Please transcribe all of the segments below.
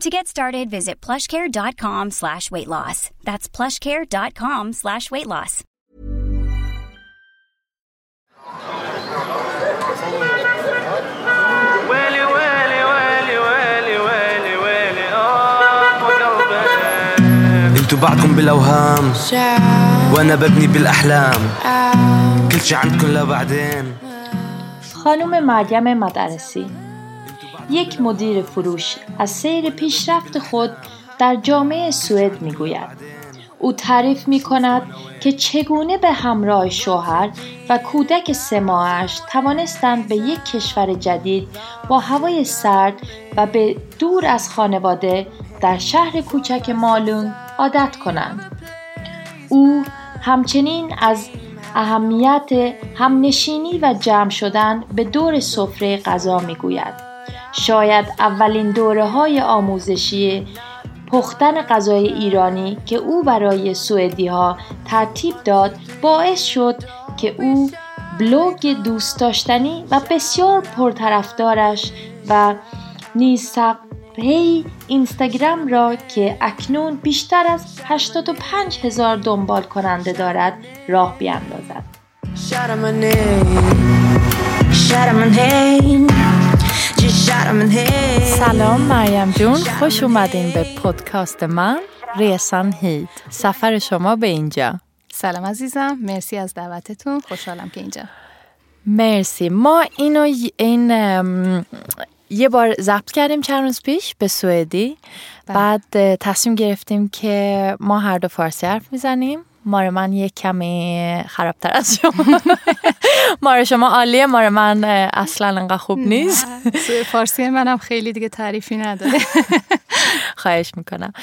To get started, visit plushcare.com slash weight loss. That's plushcare.com slash weight loss. ويلي ويلي ويلي ويلي ويلي ويلي اه قلبي انتوا بعدكم بالاوهام وانا ببني بالاحلام كل شي عندكم لبعدين خانم مریم مدرسی یک مدیر فروش از سیر پیشرفت خود در جامعه سوئد می‌گوید او تعریف می کند که چگونه به همراه شوهر و کودک سه ماهش توانستند به یک کشور جدید با هوای سرد و به دور از خانواده در شهر کوچک مالون عادت کنند. او همچنین از اهمیت همنشینی و جمع شدن به دور سفره غذا می گوید. شاید اولین دوره های آموزشی پختن غذای ایرانی که او برای سوئدی ها ترتیب داد باعث شد که او بلوگ دوست داشتنی و بسیار پرطرفدارش و نیز صفحه اینستاگرام را که اکنون بیشتر از 85 هزار دنبال کننده دارد راه بیاندازد. سلام مریم جون خوش اومدین به پادکست من. ریسان هید. سفر شما به اینجا. سلام عزیزم. مرسی از دعوتتون. خوشحالم که اینجا. مرسی. ما اینو این یه بار ضبط کردیم چند روز پیش به سوئدی. بله. بعد تصمیم گرفتیم که ما هر دو فارسی حرف می‌زنیم. مار من یک کمی خرابتر از شما. مار شما عالیه مار من اصلا انقدر خوب نیست. فارسی منم خیلی دیگه تعریفی نداره. خواهش می‌کنم.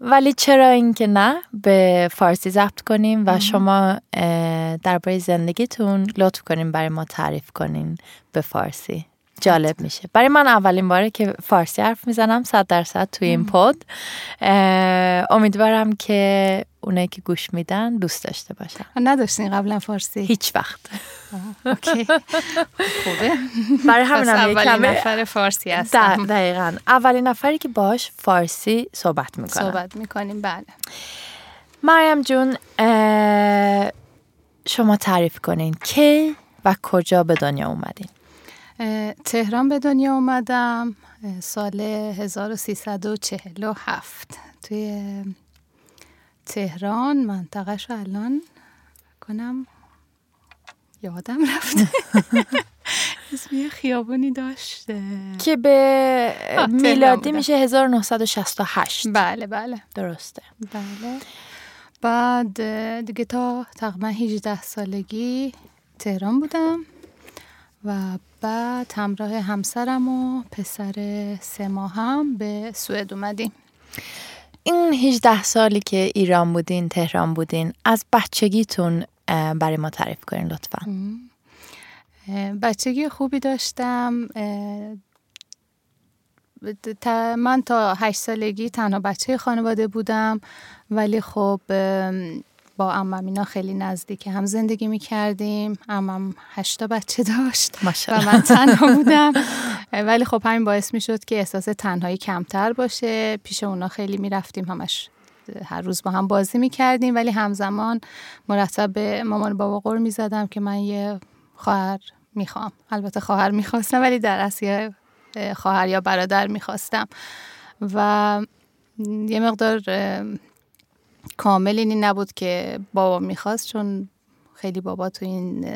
ولی چرا اینکه نه به فارسی ضبط کنیم و شما درباره زندگیتون لطف کنیم برای ما تعریف کنین به فارسی. جالب میشه. برای من اولین باره که فارسی حرف می‌زنم صد درصد توی این اه، امیدوارم که اونایی که گوش میدن دوست داشته باشن. نداشتین قبلا فارسی؟ هیچ وقت. اوکی. خوبه. برای همین هم اولین نفر فارسی هستم. دقیقا. اولین نفری که باش فارسی صحبت می‌کنم. صحبت می‌کنیم. بله. مریم جون شما تعریف کنین کی و کجا به دنیا اومدین. تهران به دنیا اومدم سال 1347 توی تهران منطقهش الان کنم یادم رفته. اسم یه خیابونی داشت اه، که به میلادی. میشه 1968 بله بله. درسته. بله. بعد دیگه تا تقریبا 18 سالگی تهران بودم و بعد همراه همسرم و پسر سه ماهم به سوئد اومدیم. این 18 سالی که ایران بودین تهران بودین از بچگیتون برای ما تعریف کنین لطفا. بچگی خوبی داشتم. من تا هشت سالگی تنها بچه خانواده بودم. ولی خب با امم اینا خیلی نزدیک هم زندگی می کردیم امم هشتا بچه داشت و. من تنها بودم. ولی خب همین باعث می شد که احساس تنهایی کمتر باشه. پیش اونا خیلی می رفتیم همش هر روز با هم بازی می کردیم ولی همزمان مرتب به مامان بابا قور می زدم که من یه خواهر می‌خوام. البته خواهر می‌خواستم ولی در اصل خواهر یا برادر می‌خواستم. و یه مقدار کامل اینی نبود که بابا می‌خواست چون خیلی بابا تو این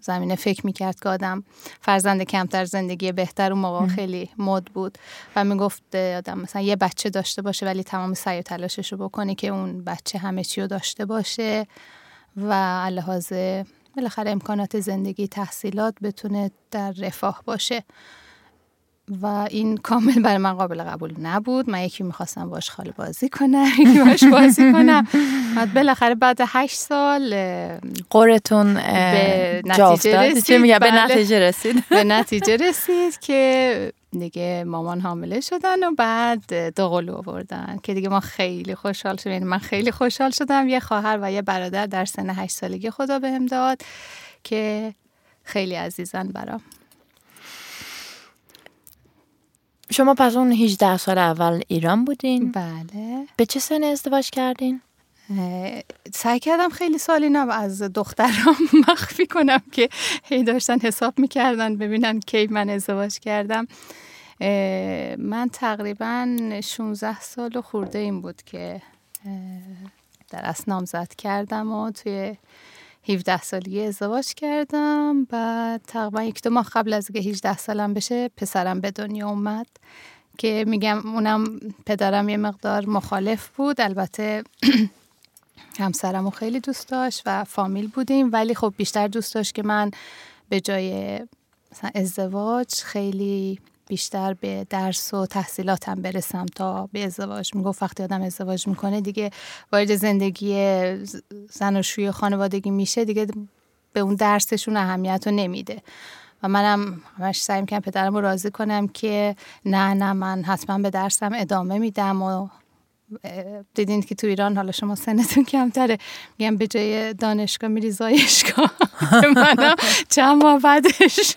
زمینه فکر می‌کرد که آدم فرزند کمتر زندگی بهتر اون موقع خیلی مد بود و می‌گفت آدم مثلا یه بچه داشته باشه ولی تمام سعی و تلاشش رو بکنه که اون بچه همه چی رو داشته باشه و لحاظ بالاخره امکانات زندگی تحصیلات بتونه در رفاه باشه. و این کامل برای من قابل قبول نبود. من یکی می‌خواستم باش خاله بازی کنم یکی باش بازی کنم. بعد بالاخره بعد هشت سال قرتون به نتیجه رسید به بله. نتیجه رسید. به نتیجه رسید که دیگه مامان حامله شدن و بعد دو قلو آوردن. که دیگه ما خیلی خوشحال شدیم. یعنی من خیلی خوشحال شدم. یه خواهر و یه برادر در سن هشت سالگی خدا بهم داد که خیلی عزیزن برام. شما پس اون 18 سال اول ایران بودین؟ بله به چه سن ازدواج کردین؟ سعی کردم خیلی سالی نم از دخترم مخفی کنم که هی داشتن حساب می‌کردن ببینن کی من ازدواج کردم من تقریبا 16 سال و خورده این بود که در اسنام زد کردم و توی 17 سالگی ازدواج کردم. بعد تقریبا یک دو ماه قبل از که 18 سالم بشه پسرم به دنیا اومد که میگم اونم پدرم یه مقدار مخالف بود. البته همسرم خیلی دوست داشت و فامیل بودیم. ولی خب بیشتر دوست داشت که من به جای مثلا ازدواج خیلی بیشتر به درس و تحصیلاتم برسم تا به ازدواج. می‌گفت وقتی آدم ازدواج می‌کنه دیگه وارد زندگی زن و شوی خانوادگی میشه دیگه به اون درسشون اهمیت رو نمیده. و منم همش سعی می‌کنم پدرم رو راضی کنم که نه نه من حتما به درسم ادامه میدم و دیدین که تو ایران حالا شما سنتون کمتره. میگم به جای دانشگاه میری زایشگاه. منم چند ماه بعدش.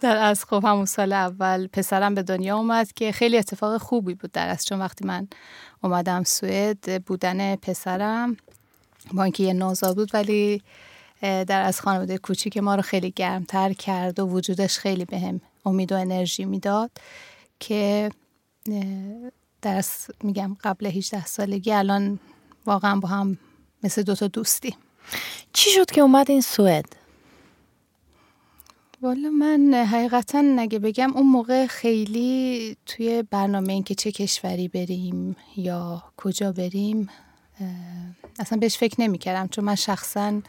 در از خب همون سال اول پسرم به دنیا اومد که خیلی اتفاق خوبی بود در از چون وقتی من اومدم سوئد بودن پسرم با اینکه یه نوزاد بود ولی در از خانواده کوچیک ما رو خیلی گرمتر کرد و وجودش خیلی بهم به امید و انرژی می‌داد که درس میگم قبل 18 سالگی الان واقعا با هم مثل دوتا دوستی چی شد که اومد این سوئد؟ والا من حقیقتا نگه بگم اون موقع خیلی توی برنامه این که چه کشوری بریم یا کجا بریم اصلا بهش فکر نمی کردم چون من شخصا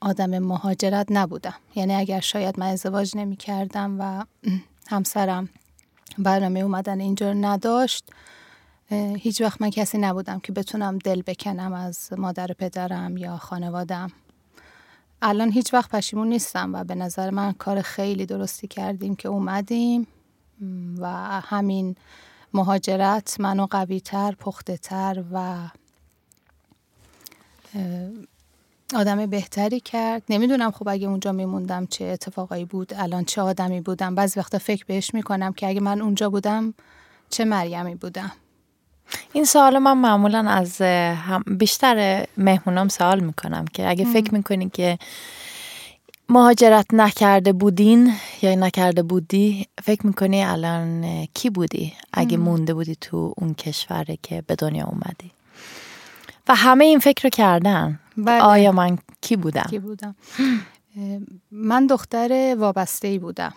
آدم مهاجرت نبودم یعنی اگر شاید من ازدواج نمی کردم و همسرم برنامه اومدن اینجا نداشت هیچ وقت من کسی نبودم که بتونم دل بکنم از مادر پدرم یا خانوادم. الان هیچ وقت پشیمون نیستم و به نظر من کار خیلی درستی کردیم که اومدیم. و همین مهاجرت منو قوی تر پخته تر و آدم بهتری کرد. نمی‌دونم خب اگه اونجا میموندم چه اتفاقایی بود الان چه آدمی بودم. بعضی وقتا فکر بهش می‌کنم که اگه من اونجا بودم چه مریمی بودم. این سوال من معمولا از بیشتر مهمونام سوال می‌کنم که اگه فکر می‌کنی که مهاجرت نکرده بودین یا نکرده بودی فکر می‌کنی الان کی بودی؟ اگه مونده بودی تو اون کشوره که به دنیا اومدی. و همه این فکر رو کردن بله. آیا من کی بودم کی بودم من دختر وابسته ای بودم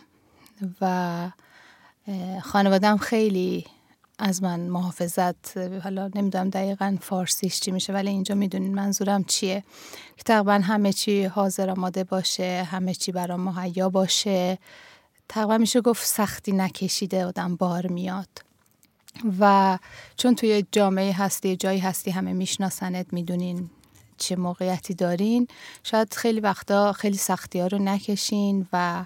و خانوادم خیلی از من محافظت حالا نمی‌دونم دقیقا فارسیش چی میشه ولی اینجا می‌دونین منظورم چیه که تقریبا همه چی حاضر آماده باشه همه چی برام مهیا باشه تقریبا میشه گفت سختی نکشیده آدم بار میاد و چون توی جامعه هستی جایی هستی همه میشناسنت می‌دونین چه موقعیتی دارین شاید خیلی وقتا خیلی سختی ها رو نکشین و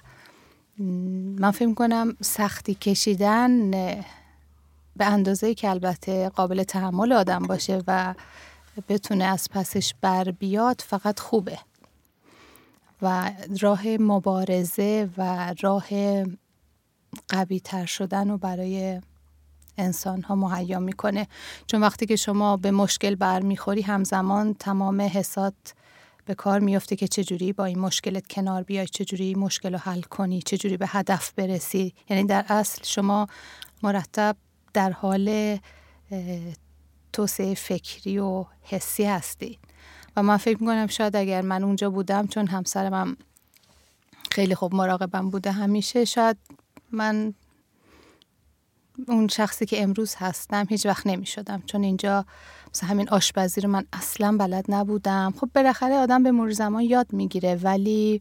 من فکر کنم سختی کشیدن به اندازه که البته قابل تحمل آدم باشه و بتونه از پسش بر بیاد فقط خوبه. و راه مبارزه و راه قوی تر شدن و برای انسان ها مهیا می‌کنه. چون وقتی که شما به مشکل برمیخوری همزمان تمام حسات به کار میفته که چجوری با این مشکلت کنار بیای چجوری مشکل رو حل کنی چجوری به هدف برسی. یعنی در اصل شما مرتب در حال توسعه فکری و حسی هستید و من فکر می‌کنم شاید اگر من اونجا بودم چون همسرم خیلی خوب مراقبم بوده همیشه شاید من اون شخصی که امروز هستم هیچ وقت نمی شدم چون اینجا مثلا همین آشپزی رو من اصلا بلد نبودم. خب بالاخره آدم به مرور زمان یاد می‌گیره. ولی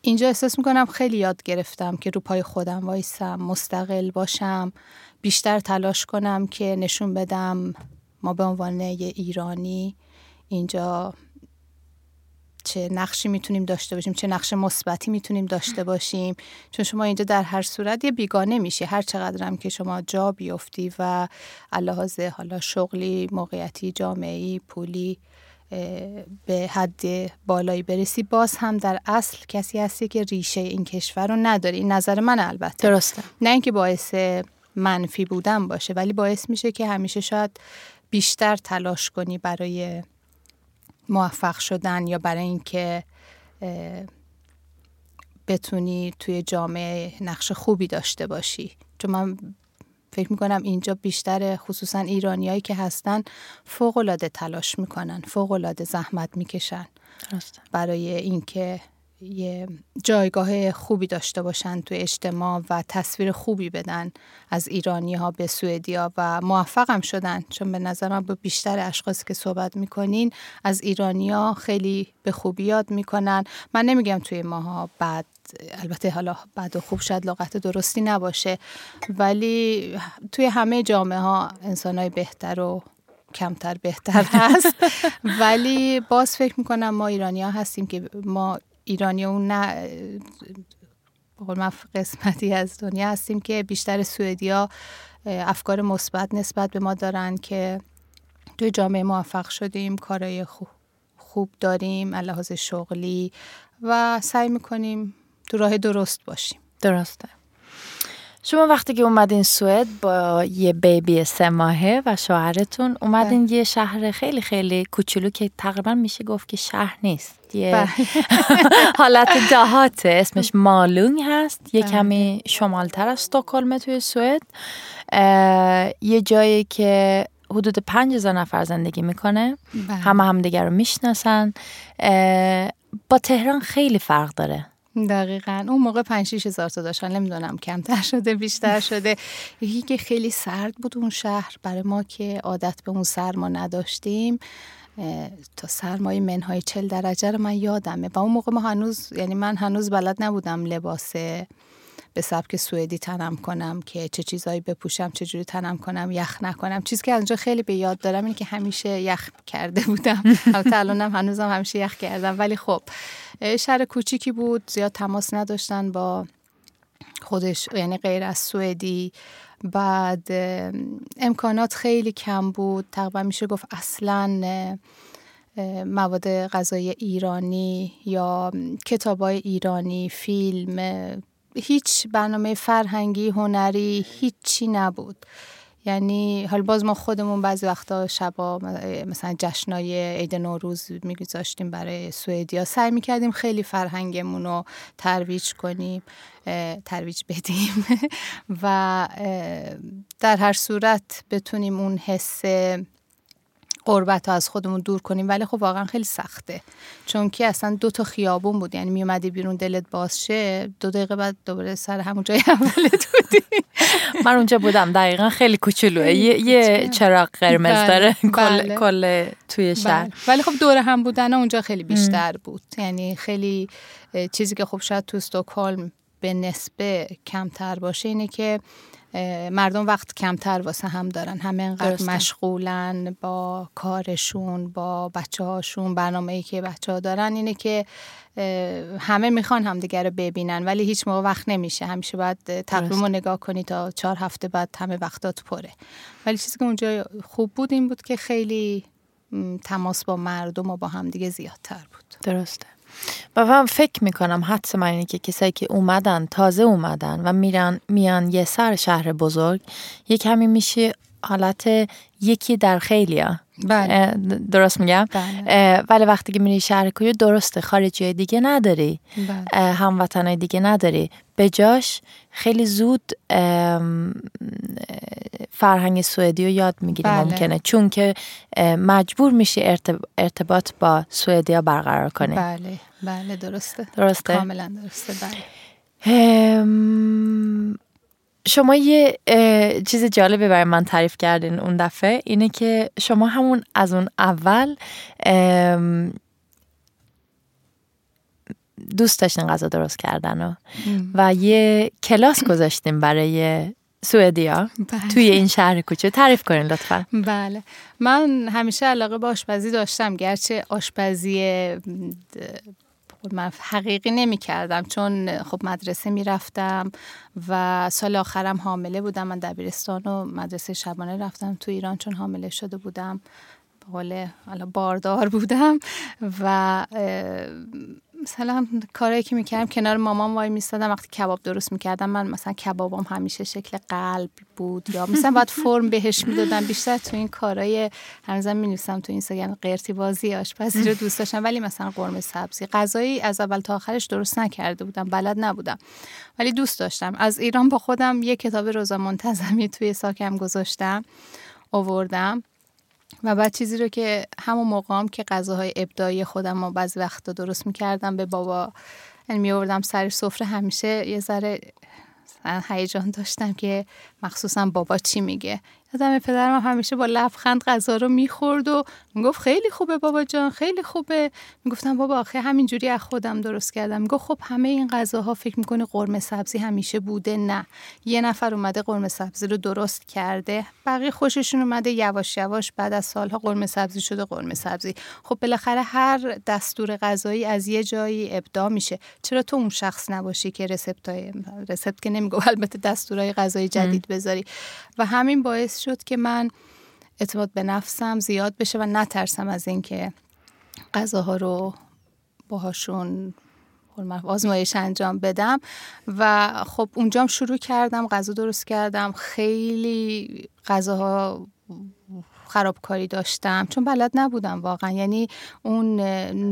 اینجا احساس می‌کنم خیلی یاد گرفتم که رو پای خودم وایسم مستقل باشم بیشتر تلاش کنم که نشون بدم ما به عنوان ایرانی اینجا چه نقشی می‌تونیم داشته باشیم چه نقش مثبتی می‌تونیم داشته باشیم. چون شما اینجا در هر صورت یه بیگانه میشی. هر چقدرم که شما جا بیفتی و لحاظ حالا شغلی موقعیتی جامعی پولی به حد بالایی برسی باز هم در اصل کسی هستی که ریشه این کشور رو نداری. این نظر من البته. درسته. نه اینکه باعث منفی بودن باشه ولی باعث میشه که همیشه شاید بیشتر تلاش کنی برای موفق شدن یا برای اینکه بتونی توی جامعه نقش خوبی داشته باشی. چون من فکر می‌کنم اینجا بیشتر خصوصا ایرانیایی که هستن فوق العاده تلاش می‌کنن فوق العاده زحمت می‌کشن. برای اینکه یه جایگاه خوبی داشته باشن تو اجتماع و تصویر خوبی بدن از ایرانی ها به سوئدیا و موفقم شدن. چون به نظر من با بیشتر اشخاصی که صحبت می‌کنین از ایرانیا خیلی به خوبی یاد می‌کنن. من نمیگم توی ماها بعد البته حالا بعد و خوب شاید لغت درستی نباشه ولی توی همه جامعه ها انسان های بهتر و کمتر بهتر هست. ولی باز فکر می‌کنم ما ایرانی ها هستیم که ما ایرانی اون نه ما قسمتی از دنیا هستیم که بیشتر سوئدیا افکار مثبت نسبت به ما دارن که توی جامعه موفق شدیم کارهای خوب داریم لحاظ شغلی و سعی می‌کنیم تو راه درست باشیم. درسته. شما وقتی که اومدین سوئد با یه بیبی سه ماهه و شوهرتون اومدین بله. یه شهر خیلی خیلی کوچولو که تقریبا میشه گفت که شهر نیست. یه بله. حالت دهاته اسمش مالونگ هست. یه بله. کمی شمالتر از استکهلم توی سوئد. یه جایی که حدود پنج هزار نفر زندگی می‌کنه. همه همدیگر رو می‌شناسن. با تهران خیلی فرق داره. دقیقا. اون موقع 5 هزار تا داشتن. نمی‌دونم کمتر شده بیشتر شده. یکی که خیلی سرد بود اون شهر. برای ما که عادت به اون سرما نداشتیم تا سرمایه منهای چل درجه رو من یادمه. و اون موقع ما هنوز یعنی من هنوز بلد نبودم لباس به سبک سوئدی تنم کنم که چه چیزایی بپوشم چه جوری تنم کنم یخ نکنم. چیزی که از اونجا خیلی به یاد دارم اینه که همیشه یخ کرده بودم. البته الانم هنوزم همیشه یخ کردم. ولی خب شهر کوچیکی بود زیاد تماس نداشتن با خودش یعنی غیر از سوئدی. بعد امکانات خیلی کم بود. تقریبا میشه گفت اصلا مواد غذایی ایرانی یا کتابای ایرانی فیلم هیچ برنامه فرهنگی هنری هیچی نبود. یعنی حال باز ما خودمون بعضی وقتا شبا مثلا جشنای عید نوروز میگذاشتیم برای سوئدیا سعی می‌کردیم خیلی فرهنگمون رو ترویج کنیم ترویج بدیم. و در هر صورت بتونیم اون حس قربت از خودمون دور کنیم ولی خب واقعا خیلی سخته. چون که اصلا دو تا خیابون بود یعنی میومدی بیرون دلت باز شه دو دقیقه بعد دوباره سر همون جای اولت بودی. من اونجا بودم دقیقا خیلی کوچولوه یه, چراغ قرمز بله، داره کل, بله. کل توی شهر. بله. ولی خب دور هم بودن اونجا خیلی بیشتر بود. یعنی خیلی چیزی که خب شاید تو استکهلم به نسبه کمتر باشه اینه که مردم وقت کمتر واسه هم دارن. همه انقدر مشغولن با کارشون با بچه هاشون برنامه ای که بچه ها دارن. اینه که همه می‌خوان همدیگه رو ببینن ولی هیچ موقع وقت نمیشه. همیشه باید تقویم رو نگاه کنی تا چهار هفته بعد همه وقتات پره. ولی چیزی که اونجا خوب بود این بود که خیلی تماس با مردم و با همدیگه زیادتر بود. درسته. و من فکر می‌کنم حدس من اینه که کسایی که اومدن تازه اومدن و میرن میان یه سر شهر بزرگ یه کمی میشه حالت یکی در خیلیا. بله. درست میگم؟ بله. ولی وقتی که میری شهر کوچه درسته خارجی دیگه نداری. بله. هموطنای دیگه نداری. به جاش خیلی زود فرهنگ سوئدی رو یاد می‌گیری بله. ممکنه. چون که مجبور میشی ارتباط با سوئدیا برقرار کنی. بله. بله درسته. درسته؟ کاملا درسته. بله. شما یه چیز جالبه برای من تعریف کردین اون دفعه اینه که شما همون از اون اول دوست داشتین غذا درست کردن و, و یه کلاس گذاشتیم برای سوئدیا. بله. توی این شهر کوچه. تعریف کنین لطفا. بله. من همیشه علاقه به آشپزی داشتم گرچه آشپزی من حقیقی نمی کردم چون خب مدرسه می رفتم و سال آخرم حامله بودم. من دبیرستان و مدرسه شبانه رفتم تو ایران چون حامله شده بودم. به قول باردار بودم و مثلا کاری که می‌کردم کنار مامان وای میستادم وقتی کباب درست می‌کردم من مثلا کبابم همیشه شکل قلب بود یا مثلا باید فرم بهش می‌دادم. بیشتر تو این کارهای هنوزم می‌نویسم تو اینستاگرام قرتی بازی آشپزی رو دوست داشتم ولی مثلا قرمه سبزی. غذایی از اول تا آخرش درست نکرده بودم بلد نبودم. ولی دوست داشتم. از ایران با خودم یه کتاب روزا منتظمی توی ساکم گذاشتم آوردم. و بعد چیزی رو که همون موقع هم که غذاهای ابداعی خودم رو بعضی وقتا درست می‌کردم به بابا یعنی میوردم سر سفره همیشه یه ذره هیجان داشتم که مخصوصا بابا چی میگه؟ یادم پدرم همیشه با لبخند غذا رو می‌خورد و می‌گفت خیلی خوبه بابا جان خیلی خوبه. می‌گفتم بابا آخه همینجوری از خودم درست کردم. می‌گفت خب همه این غذاها فکر می‌کنه قرمه سبزی همیشه بوده. نه. یه نفر اومده قرمه سبزی رو درست کرده. بقیه خوششون اومده یواش یواش بعد از سالها قرمه سبزی شده قرمه سبزی. خب بالاخره هر دستور غذایی از یه جایی ابداع میشه. چرا تو اون شخص نباشی که رسپت رسپت که نمیگو البته دستورهای غذایی جدید بذاری. و همین باعث شد که من اعتماد به نفسم زیاد بشه و نترسم از اینکه غذاها رو باهاشون آزمایش انجام بدم. و خب اونجام شروع کردم غذا درست کردم. خیلی غذاها خرابکاری داشتم چون بلد نبودم واقعا. یعنی اون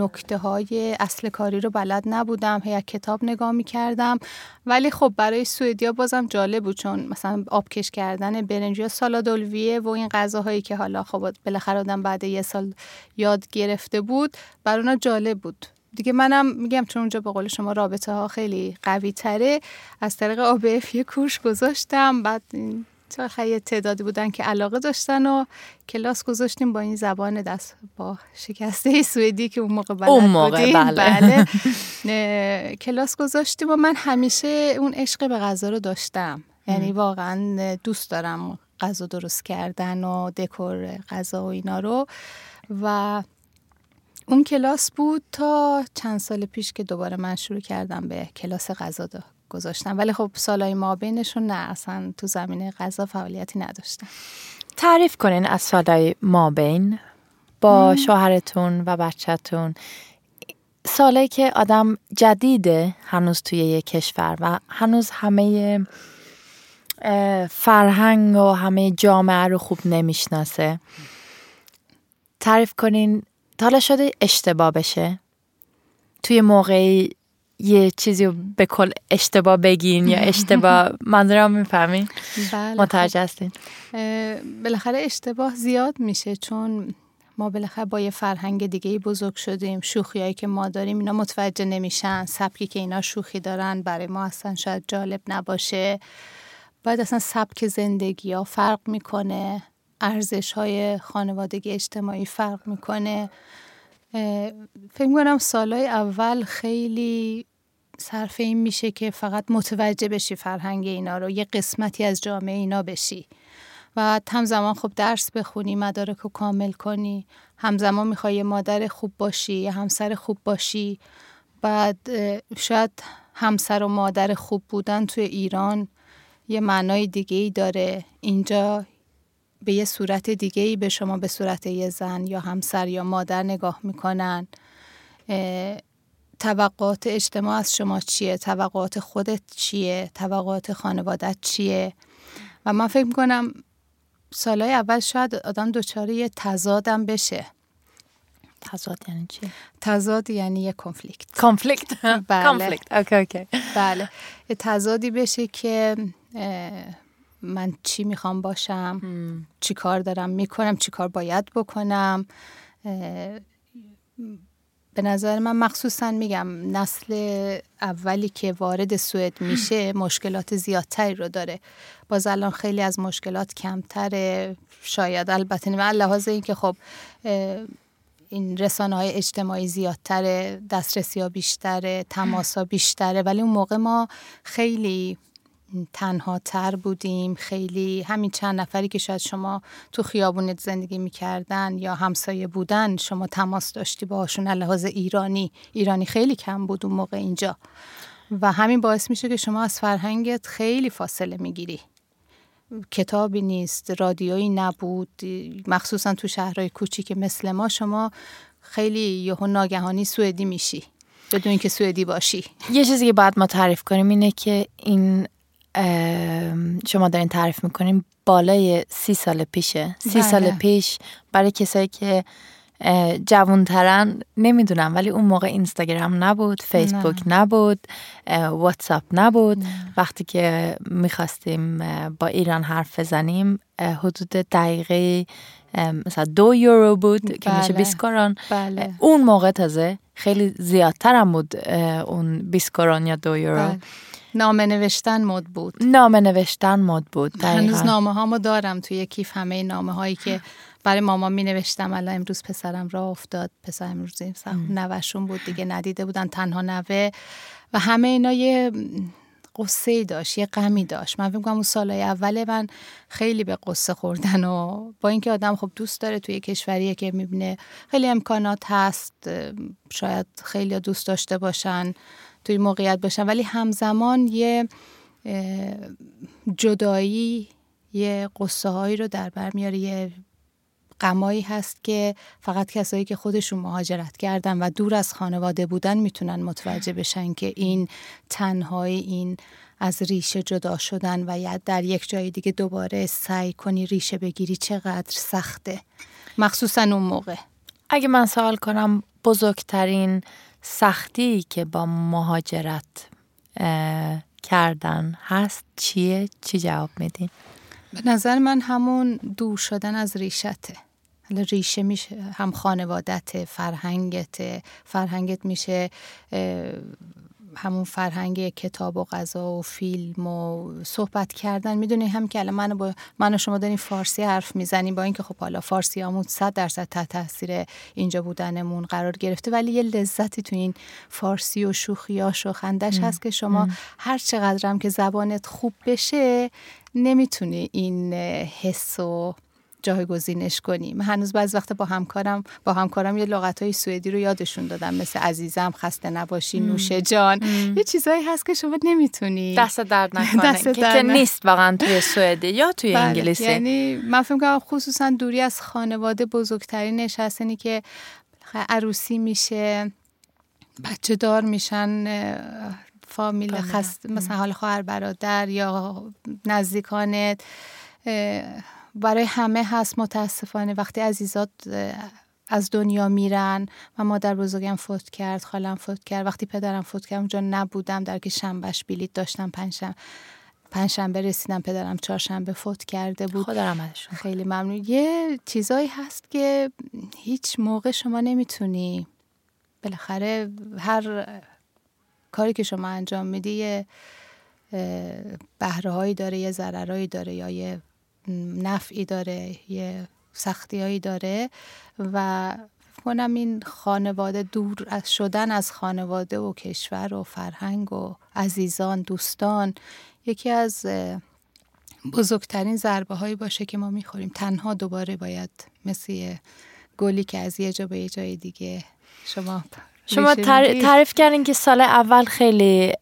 نکته های اصل کاری رو بلد نبودم هی کتاب نگاه می کردم ولی خب برای سوئدیا بازم جالب بود چون مثلا آبکش کردن برنج یا سالادولویه و این غذاهایی که حالا خب بالاخره آدم بعد یه سال یاد گرفته بود بر اونا جالب بود. دیگه منم میگم چون اونجا به قول شما رابطه ها خیلی قوی تره از طریق آبف یه کورس گذاشتم بعد خیلی تعدادی بودن که علاقه داشتن و کلاس گذاشتیم با این زبان دست با شکسته سوئدی که اون موقع بلد اون موقع بودیم. بله. بله. کلاس گذاشتیم و من همیشه اون عشق به غذا رو داشتم. یعنی واقعا دوست دارم غذا درست کردن و دکور غذا و اینا رو. و اون کلاس بود تا چند سال پیش که دوباره من شروع کردم به کلاس غذا گذاشتم ولی خب سالای ما بینشون نه اصلا تو زمینه غذا فعالیتی نداشتم تعریف کنین از سالای ما بین با شوهرتون و بچهتون. سالایی که آدم جدیده هنوز توی یک کشور و هنوز همه فرهنگ و همه جامعه رو خوب نمی‌شناسه. تعریف کنین حالا شده اشتباه بشه؟ توی موقعی یه چیزی رو به کل اشتباه بگین یا اشتباه منظورم می‌فهمین؟ بله متوجه هستین. بالاخره اشتباه زیاد میشه چون ما بالاخره با یه فرهنگ دیگه بزرگ شدیم. شوخیایی که ما داریم اینا متوجه نمیشن. سبکی که اینا شوخی دارن برای ما اصلا شاید جالب نباشه. باید اصلا سبک زندگی ها فرق می‌کنه. ارزش های خانوادگی اجتماعی فرق می‌کنه. فکر می‌کنم سالهای اول خیلی صرف این میشه که فقط متوجه بشی فرهنگ اینا رو یه قسمتی از جامعه اینا بشی. و همزمان خب درس بخونی مدارک رو کامل کنی. همزمان می‌خوای مادر خوب باشی یه همسر خوب باشی. بعد شاید همسر و مادر خوب بودن توی ایران یه معنای دیگه ای داره. اینجا به یه صورت دیگه ای به شما به صورت یه زن یا همسر یا مادر نگاه می‌کنن. توقعات اجتماع از شما چیه؟ توقعات خودت چیه؟ توقعات خانوادت چیه؟ و من فکر می‌کنم سالهای اول شاید آدم دچار یه تضادم بشه. تضاد یعنی چی؟ تضاد یعنی یه کنفلیکت کانفلیکت بله. اوکی اوکی بله. یه تضادی بشه که من چی می‌خوام باشم؟ چی کار دارم می‌کنم؟ چی کار باید بکنم؟ به نظر من مخصوصا میگم نسل اولی که وارد سوئد میشه مشکلات زیادتری رو داره. باز الان خیلی از مشکلات کمتره. شاید البته نه لحاظ این که خب این رسانه های اجتماعی زیادتره دسترسی ها بیشتره تماس ها بیشتره ولی اون موقع ما خیلی تنها تر بودیم. خیلی همین چند نفری که شاید شما تو خیابونت زندگی می‌کردن یا همسایه بودن شما تماس داشتی باهاشون لحاظ ایرانی. ایرانی خیلی کم بود اون موقع اینجا. و همین باعث میشه که شما از فرهنگت خیلی فاصله می‌گیری. کتابی نیست رادیویی نبود. مخصوصا تو شهرهای کوچیک مثل ما شما خیلی یهو ناگهانی سوئدی میشی. بدون اینکه سوئدی باشی. یه چیزی که باید ما تعریف کنیم اینه که این شما دارین تعریف می‌کنیم بالای سی سال پیشه سی بله. سال پیش برای کسایی که جوانترن نمی‌دونم ولی اون موقع اینستاگرام نبود فیسبوک نبود واتساپ نبود وقتی که می‌خواستیم با ایران حرف بزنیم حدود دقیقه مثلا دو یورو بود که میشه بله. 20 کرون بله. اون موقع تازه خیلی زیادتر هم بود اون 20 کرون یا دو یورو بله. نامه نوشتن مد بود. نامه نوشتن مد بود هنوز دقیقاً. نامه هامو دارم توی کیف همه نامه هایی که برای مامان می نوشتم الان امروز پسرم را افتاد. پسر امروز نوشون بود دیگه ندیده بودن تنها نوه. و همه اینا یه قصه داشت یه غمی داشت. من فکر کنم اون سالهای اول من خیلی به قصه خوردن و با اینکه آدم خب دوست داره توی کشوریه که می‌بینه خیلی امکانات هست شاید خیلی دوست داشته باشن. توی موقعیت باشن. ولی همزمان یه جدایی یه قصه هایی رو در بر میاره. یه غمایی هست که فقط کسایی که خودشون مهاجرت کردن و دور از خانواده بودن می‌تونن متوجه بشن که این تنهایی این از ریشه جدا شدن و یا در یک جای دیگه دوباره سعی کنی ریشه بگیری چقدر سخته. مخصوصا اون موقع. اگه من سوال کنم بزرگترین سختی که با مهاجرت کردن هست چیه؟ چی جواب میدین؟ به نظر من همون دور شدن از ریشته حالا ریشه میشه هم خانوادت فرهنگت فرهنگت میشه همون فرهنگ کتاب و غذا و فیلم و صحبت کردن. می‌دونی هم که الان من, با من و شما داریم فارسی حرف می‌زنیم با اینکه خب حالا فارسی همون صد درصد تحت تاثیر اینجا بودنمون قرار گرفته ولی یه لذتی تو این فارسی و شوخیاش و خندش هست که شما هر چقدرم که زبانت خوب بشه نمی‌تونی این حس و جایگزینش کنی من هنوز بعض وقت با همکارم با همکارم یه لغت های سوئدی رو یادشون دادم. مثل عزیزم خسته نباشی نوش جان. یه چیزایی هست که شما نمی‌تونی. دست درد نکنه. دست که, درد که. نیست واقعا توی سوئدی یا توی بله. انگلیسی. یعنی من فکر کنم خصوصا دوری از خانواده بزرگترینش هست. اینی که بالاخره عروسی میشه بچه دار میشن فامیل خست مثلا حال خواهر برادر یا نزدیکانت برای همه هست متاسفانه. وقتی عزیزات از دنیا میرن و مادر بزرگم فوت کرد خالم فوت کرد وقتی پدرم فوت کرد اونجا نبودم. در که شنبهش بلیت داشتم پنجشنبه پنجشنبه رسیدم پدرم چهارشنبه فوت کرده بود. خدا رحمتشون خیلی ممنون. یه چیزایی هست که هیچ موقع شما نمی‌تونی. بالاخره هر کاری که شما انجام میدی یه بهره هایی داره یه ضررهایی داره یا یه نفعی داره یه سختی هایی داره و کنم این خانواده دور از شدن از خانواده و کشور و فرهنگ و عزیزان دوستان یکی از بزرگترین ضربه هایی باشه که ما می‌خوریم. تنها دوباره باید مثل گلی که از یه جا به یه جای دیگه شما شما تر-. تعریف کردین که سال اول خیلی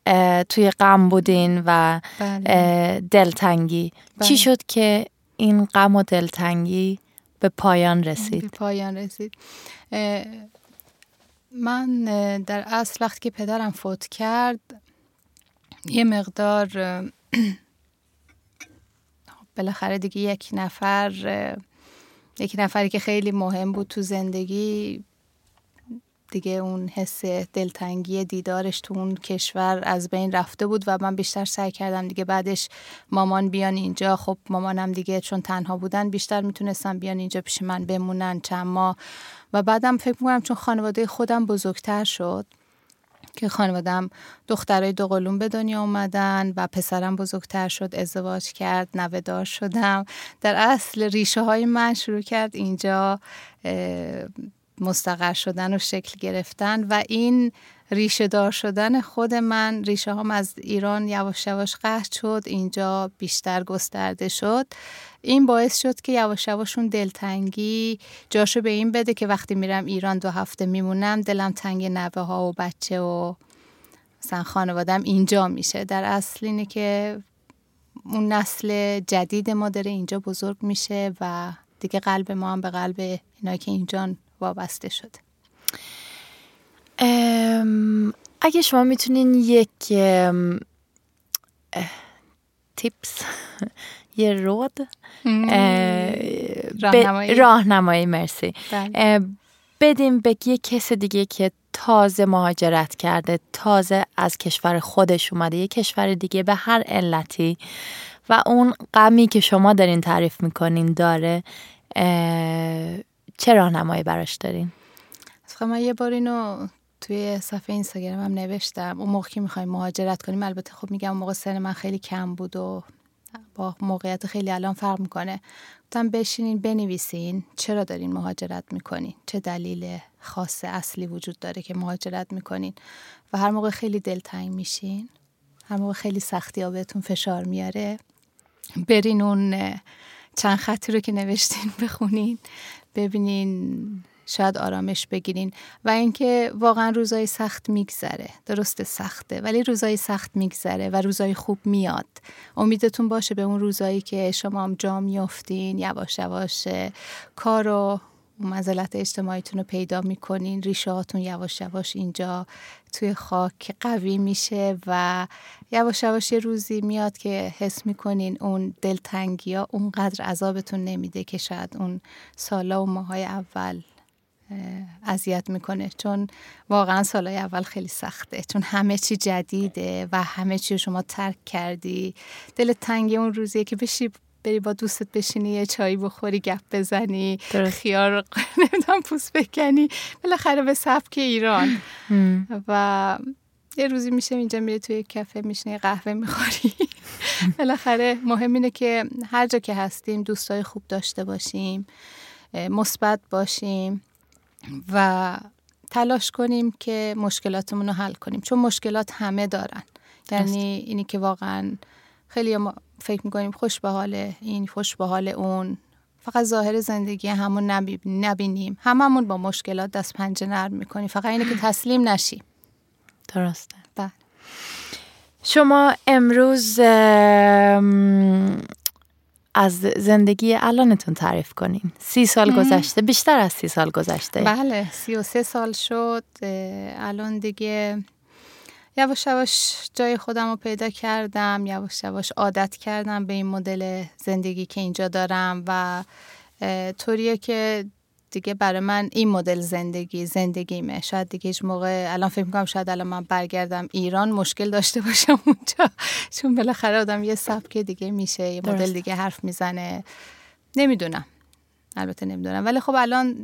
توی غم بودین و بله. دلتنگی بله. چی شد که این غم و دلتنگی به پایان به رسید پایان رسید من در اصل وقتی که پدرم فوت کرد یه مقدار اه، بالاخره دیگه یک نفر یک نفری که خیلی مهم بود تو زندگی دیگه اون حس دلتنگی دیدارش تو اون کشور از بین رفته بود و من بیشتر سعی کردم دیگه بعدش مامان بیان اینجا. خب مامانم دیگه چون تنها بودن بیشتر می‌تونستم بیان اینجا پیش من بمونن چند ماه و بعدم فکر می‌کنم چون خانواده خودم بزرگتر شد که خانوادم دخترای دوقلون به دنیا اومدن و پسرم بزرگتر شد ازدواج کرد نوهدار شدم. در اصل ریشه های من شروع کرد اینجا مستقر شدن و شکل گرفتن و این ریشه دار شدن خود من ریشه هم از ایران یواش یواش قطع شد اینجا بیشتر گسترده شد. این باعث شد که یواش یواش اون دلتنگی جاشو به این بده که وقتی میرم ایران دو هفته میمونم دلم تنگ نوه ها و بچه و مثلا خانوادم اینجا میشه. در اصل اینه که اون نسل جدید ما داره اینجا بزرگ میشه و دیگه قلب ما هم به قلب اینایی که اینجا وابسته شده اگه شما می‌تونین یک تیپس یه رود راهنمایی. راهنمایی مرسی. بله. بدیم به یه کس دیگه که تازه مهاجرت کرده تازه از کشور خودش اومده یه کشور دیگه به هر علتی و اون غمی که شما دارین تعریف می‌کنین داره چه راهنمایی براش دارین؟ خب من یه بار اینو توی صفحه اینستاگرام هم نوشتم. اون موقع که می‌خوایم مهاجرت کنیم البته خب میگم اون موقع سن من خیلی کم بود و با موقعیت خیلی الان فرق می‌کنه. گفتم بشینین بنویسین. چرا دارین مهاجرت می‌کنین؟ چه دلیل خاص اصلی وجود داره که مهاجرت می‌کنین؟ و هر موقع خیلی دلتنگ میشین هر موقع خیلی سختی ها بهتون فشار میاره برین اون چند خطی رو که نوشتین بخونین. ببینین شاید آرامش بگیرین. و اینکه واقعا روزای سخت میگذره. درست سخته ولی روزای سخت میگذره و روزای خوب میاد. امیدتون باشه به اون روزایی که شما هم جا میافتین یواش یواش کار مزلت اجتماعیتون رو پیدا می‌کنین ریشه هاتون یواش یواش اینجا توی خاک قوی میشه و یواش یواش یه روزی میاد که حس می‌کنین اون دلتنگی ها اونقدر عذابتون نمیده که شاید اون سالا و ماهای اول اذیت می‌کنه. چون واقعا سالهای اول خیلی سخته. چون همه چی جدیده و همه چی رو شما ترک کردی. دل تنگی اون روزیه که بشی بری با دوستت بشینی یه چایی بخوری گپ بزنی خیار نمی‌دونم پوست بکنی. بالاخره به سبک ایران. و یه روزی میشه اینجا میره توی کافه میشینی قهوه می‌خوری. بالاخره مهم اینه که هر جا که هستیم دوستای خوب داشته باشیم مثبت باشیم و تلاش کنیم که مشکلاتمون رو حل کنیم. چون مشکلات همه دارن. یعنی اینی که واقعا خیلی فکر می‌کنیم خوش به حال این خوش به حال اون. فقط ظاهر زندگی همون نبینیم. هممون با مشکلات دست پنجه نرم می‌کنیم. فقط اینه که تسلیم نشیم. درسته. بله. شما امروز از زندگی الانتون تعریف کنین سی سال گذشته بیشتر از سی سال گذشته. بله سی و سه سال شد. الان دیگه یواش یواش جای خودم رو پیدا کردم یواش یواش عادت کردم به این مدل زندگی که اینجا دارم و طوریه که دیگه برای من این مدل زندگی زندگیمه. شاید دیگه هیچ موقع الان فکر می‌کنم شاید الان من برگردم ایران مشکل داشته باشم اونجا. چون بالاخره آدم یه سبک دیگه میشه یه مدل دیگه حرف می‌زنه. نمی‌دونم. البته نمی‌دونم. ولی خب الان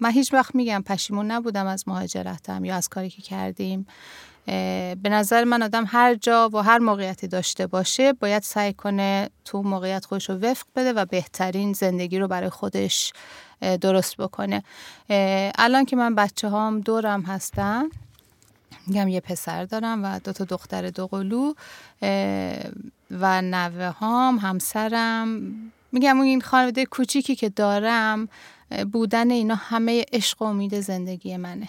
من هیچ وقت میگم پشیمون نبودم از مهاجرتم یا از کاری که کردیم. به نظر من آدم هر جا و هر موقعیتی داشته باشه باید سعی کنه تو موقعیت خودش رو وفق بده و بهترین زندگی رو برای خودش درست بکنه. الان که من بچه هام دورم هستن میگم یه پسر دارم و دو تا دختر دو قلو و نوه هام همسرم. میگم این خانواده کوچیکی که دارم بودن اینا همه عشق و امید زندگی منه.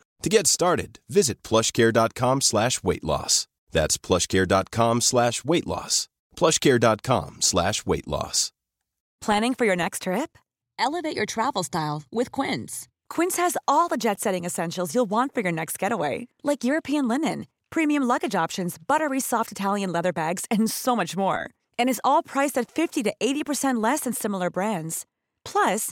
To get started, visit plushcare.com slash weight loss. That's plushcare.com slash weight loss. plushcare.com slash weight loss. Planning for your next trip? Elevate your travel style with Quince. Quince has all the jet-setting essentials you'll want for your next getaway, like European linen, premium luggage options, buttery soft Italian leather bags, and so much more. And is all priced at 50 to 80% less than similar brands. Plus,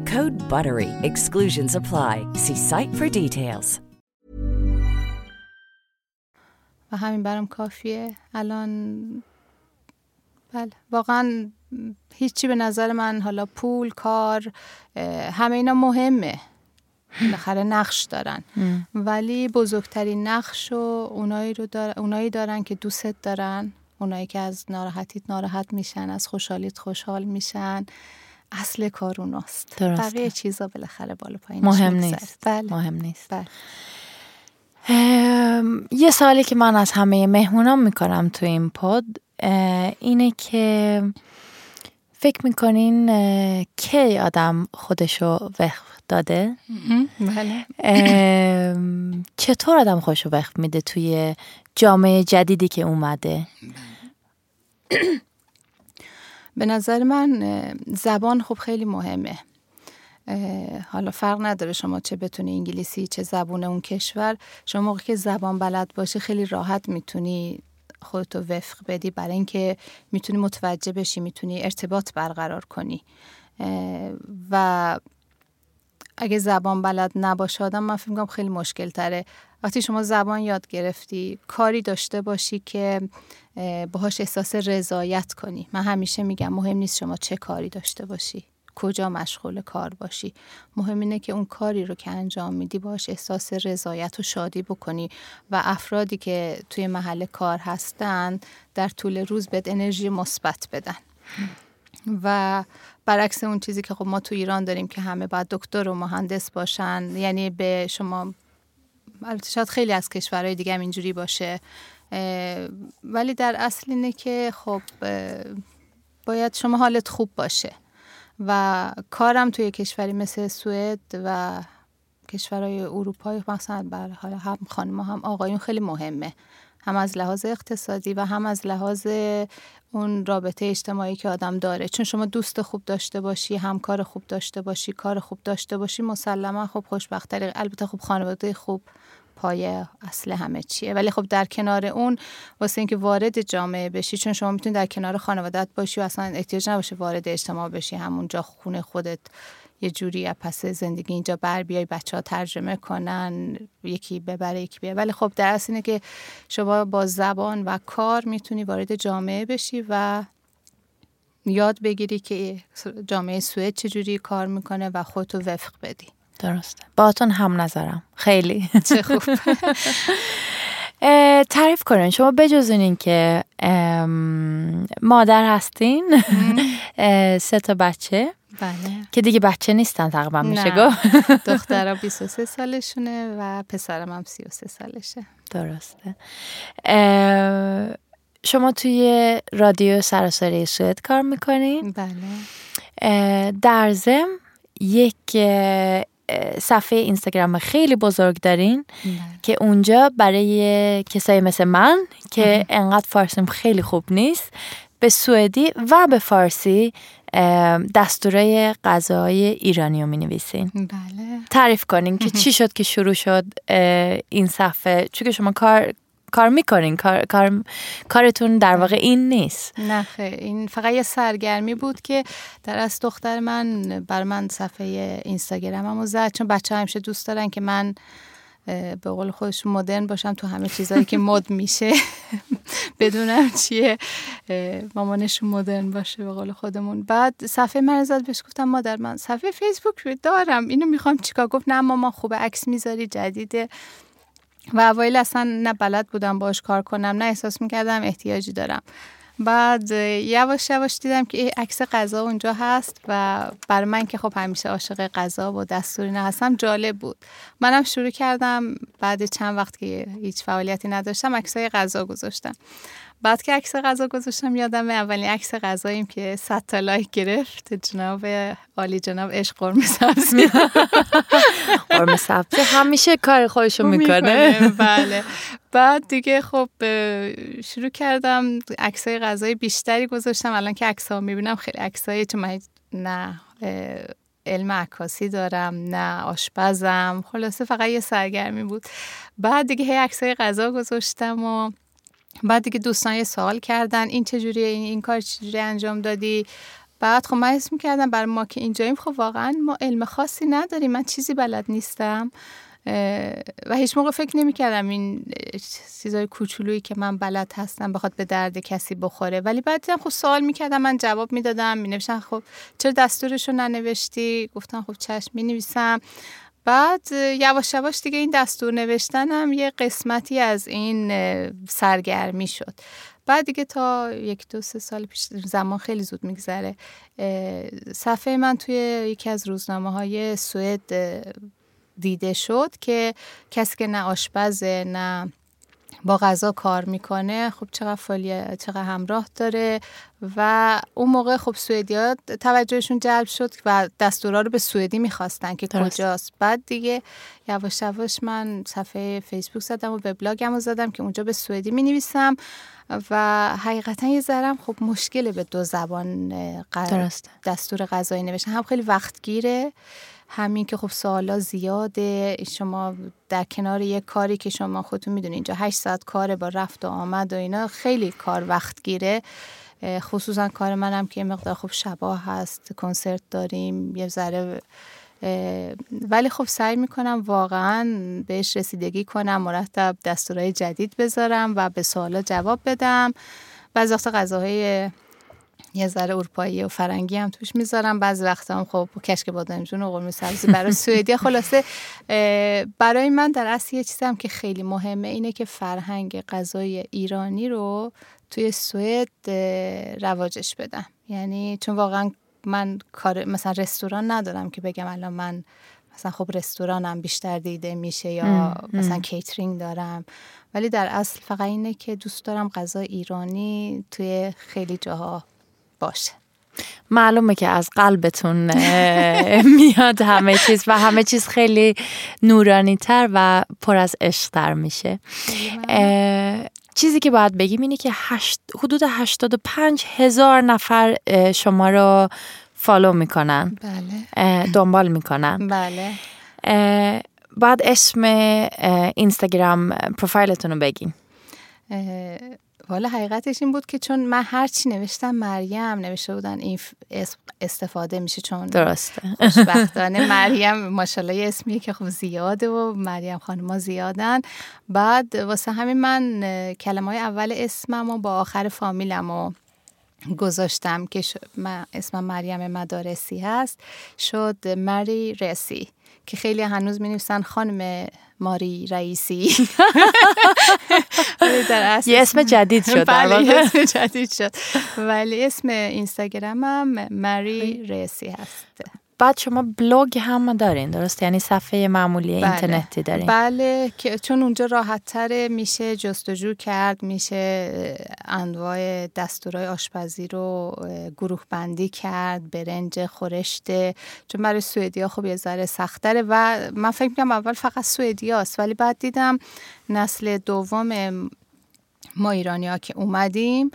Code BUTTERY. Exclusions apply. See site for details. و همین برام کافیه. الان بله. واقعا هیچی به نظر من حالا پول کار همه اینا مهمه. بالاخره نقش دارن. ولی بزرگترین نقش و اونایی رو دار... اونایی دارن که دوستت دارن. اونایی که از ناراحتیت ناراحت میشن از خوشحالیت خوشحال میشن. اصل کار اوناست. بقیه چیزا بالاخره بالا پایینش مهم. نیست بله. مهم نیست بله. یه سوالی که من از همه مهمونام می‌کنم تو این پد اه، اینه که فکر می‌کنین کی آدم خودشو وقف داده بله چطور آدم خودشو وقف میده توی جامعه جدیدی که اومده به نظر من زبان خب خیلی مهمه. حالا فرق نداره شما چه بتونی انگلیسی چه زبون اون کشور. شما موقعی که زبان بلد باشی خیلی راحت می‌تونی خودتو وفق بدی. برای اینکه می‌تونی متوجه بشی می‌تونی ارتباط برقرار کنی. و اگه زبان بلد نباشه آدم من فکر خیلی مشکل تره وقتی شما زبان یاد گرفتی کاری داشته باشی که اه، باهاش احساس رضایت کنی. من همیشه میگم مهم نیست شما چه کاری داشته باشی کجا مشغول کار باشی. مهم اینه که اون کاری رو که انجام میدی باش احساس رضایت و شادی بکنی و افرادی که توی محل کار هستن در طول روز بهت انرژی مثبت بدن. و برعکس اون چیزی که خب ما تو ایران داریم که همه باید دکتر و مهندس باشن یعنی به شما البته شاید خیلی از کشورهای دیگه هم اینجوری باشه ولی در اصل اینه که خب باید شما حالت خوب باشه و کارم توی کشوری مثل سوئد و کشورهای اروپایی مثلا بر حالا هم خانم هم آقایون خیلی مهمه. هم از لحاظ اقتصادی و هم از لحاظ اون رابطه اجتماعی که آدم داره. چون شما دوست خوب داشته باشی همکار خوب داشته باشی کار خوب داشته باشی مسلما خب خوشبختری البته خب خانواده خوب پایه اصل همه چیه. ولی خب در کنار اون واسه اینکه وارد جامعه بشی چون شما می‌تونی در کنار خانوادت باشی و اصلا احتیاج نباشه وارد اجتماع بشی. همونجا خونه خودت یه جوری از پس زندگی اینجا بر بیای بچه ها ترجمه کنن یکی ببره یکی بیاره. ولی خب در اصل اینه که شما با زبان و کار می‌تونی وارد جامعه بشی و یاد بگیری که جامعه سوئد چجوری کار می‌کنه و خودتو وفق بدی. درسته. باهاتون هم نظرم. خیلی. چه خوب. تعریف کنین. شما بجز این که مادر هستین. سه تا بچه. بله. که دیگه بچه نیستن تقریبا میشه. گفت. دخترم 23 سالشونه و پسرم هم 33 سالشه. درسته. شما توی رادیو سراسری سوئد کار می‌کنین بله. در ضمن یک صفحه اینستاگرام خیلی بزرگ دارین بله. که اونجا برای کسایی مثل من که انقدر فارسیم خیلی خوب نیست به سوئدی و به فارسی دستورای غذای ایرانی رو می نویسین بله. تعریف کنین که چی شد که شروع شد این صفحه. چون که شما کار کار می‌کنین. کار, کار کارتون در واقع این نیست. نه این فقط یه سرگرمی بود که در از دختر من بر من صفحه اینستاگراممو زد. چون بچه همیشه دوست دارن که من به قول خودش مدرن باشم تو همه چیزهایی که مد میشه. بدونم چیه. مامانشون مدرن باشه به قول خودمون. بعد صفحه من زد بهش گفتم مادر من صفحه فیسبوک دارم. اینو می‌خوام چیکار؟ گفت نه ماما خوبه عکس می‌ذاری جدیده. و اوایل اصلا نه بلد بودم باش کار کنم نه احساس می‌کردم احتیاجی دارم. بعد یواش یواش دیدم که عکس غذا اونجا هست و بر من که خب همیشه عاشق غذا و دستوری هستم جالب بود. منم شروع کردم بعد چند وقت که هیچ فعالیتی نداشتم عکسای غذا گذاشتم. بعد که عکس غذا گذاشتم یادم اولین عکس غذاییم که 100 تا لایک گرفت جناب عالی جناب عشق قرمه سبزی. قرمه سبزی همیشه کار خودشو می‌کنه. بله. بعد دیگه خب شروع کردم عکسای غذای بیشتری گذاشتم. الان که عکس ها می‌بینم خیلی عکسای چون من نه علم عکاسی دارم نه آشپزم. خلاصه فقط یه سرگرمی بود. بعد دیگه هی عکسای غذا گذاشتم و بعد دیگه دوستان یه سوال کردن این چجوریه این, این کار چجوری انجام دادی؟ بعد خب من اسم کردم برای ما که اینجاییم خب واقعا ما علم خاصی نداریم من چیزی بلد نیستم. و هیچ موقع فکر نمی کردم این چیزای کوچولویی که من بلد هستم بخواد به درد کسی بخوره. ولی بعد خب سوال می‌کردم من جواب می‌دادم می نوشتن خب چرا دستورشو ننوشتی؟ گفتم خب چشم می نویسم بعد یواش یواش دیگه این دستور نوشتنم یه قسمتی از این سرگرمی شد. بعد دیگه تا یک دو سه سال پیش زمان خیلی زود میگذره صفحه من توی یکی از روزنامه های سوئد دیده شد که کسی که نه آشپزه نه با غذا کار می‌کنه خب چقدر فعالیت چقدر همراه داره و اون موقع خب سوئدیا توجهشون جلب شد و دستورا رو به سوئدی می‌خواستن که کجاست. بعد دیگه یواش یواش من صفحه فیسبوک زدم و وبلاگم رو زدم که اونجا به سوئدی می نویسم و حقیقتا یه ذرم خب مشکل به دو زبان دستور غذایی نوشتن. هم خیلی وقت گیره همین که خب سوالا زیاده. شما در کنار یک کاری که شما خودتون می‌دونید اینجا 8 ساعت کاره با رفت و آمد و اینا خیلی کار وقت گیره. خصوصا کار منم که مقدار خوب شباه هست کنسرت داریم یه ذره ولی خب سعی می‌کنم واقعا بهش رسیدگی کنم مرتب دستورهای جدید بذارم و به سوالا جواب بدم. بعضی وقت غذاهای یه ذره اروپایی و فرنگی هم توش می‌ذارم. بعضی وقتا هم خب کشک بادمجون و قرمه سبزی برای سوئدی. خلاصه برای من در اصل یه چیزی هم که خیلی مهمه اینه که فرهنگ غذای ایرانی رو توی سوئد رواجش بدم. یعنی چون واقعا من کار مثلا رستوران ندارم که بگم الان من مثلا خب رستورانم بیشتر دیده میشه یا مثلا کیترینگ دارم. ولی در اصل فقط اینه که دوست دارم غذا ایرانی توی خیلی جاها باشه. معلومه که از قلبتون میاد همه چیز و همه چیز خیلی نورانی تر و پر از عشق تر میشه. چیزی که باید بگیم اینه که هشت، حدود 85 هزار نفر شما رو فالو می‌کنن. بله. دنبال می‌کنن. بله. بعد اسم اینستاگرام پروفایلتون رو بگین حالا حقیقتش این بود که چون من هرچی نوشتم مریم نوشته بودن این استفاده میشه چون درسته. خوشبختانه مریم ماشاءالله یه اسمیه که خب زیاده و مریم خانما زیادن. بعد واسه همین من کلمه های اول اسمم و با آخر فامیلم و گذاشتم که من اسمم مریم مدارسی هست شد مری رسی که خیلی هنوز می نویسن خانم ماری رئیسی. یه اسم جدید شد بله اسم جدید شد. ولی اسم اینستاگرامم ماری رئیسی هست. بعد شما بلوگ هم دارین درست؟ یعنی صفحه معمولی بله. اینترنتی دارین. بله که چون اونجا راحت تره میشه جستجو کرد میشه انواع دستورای آشپزی رو گروه بندی کرد برنج خورشته چون برای سوئدیا خب یه ذره سختره و من فکر می‌کنم اول فقط سوئدیاست ولی بعد دیدم نسل دوم ما ایرانی ها که اومدیم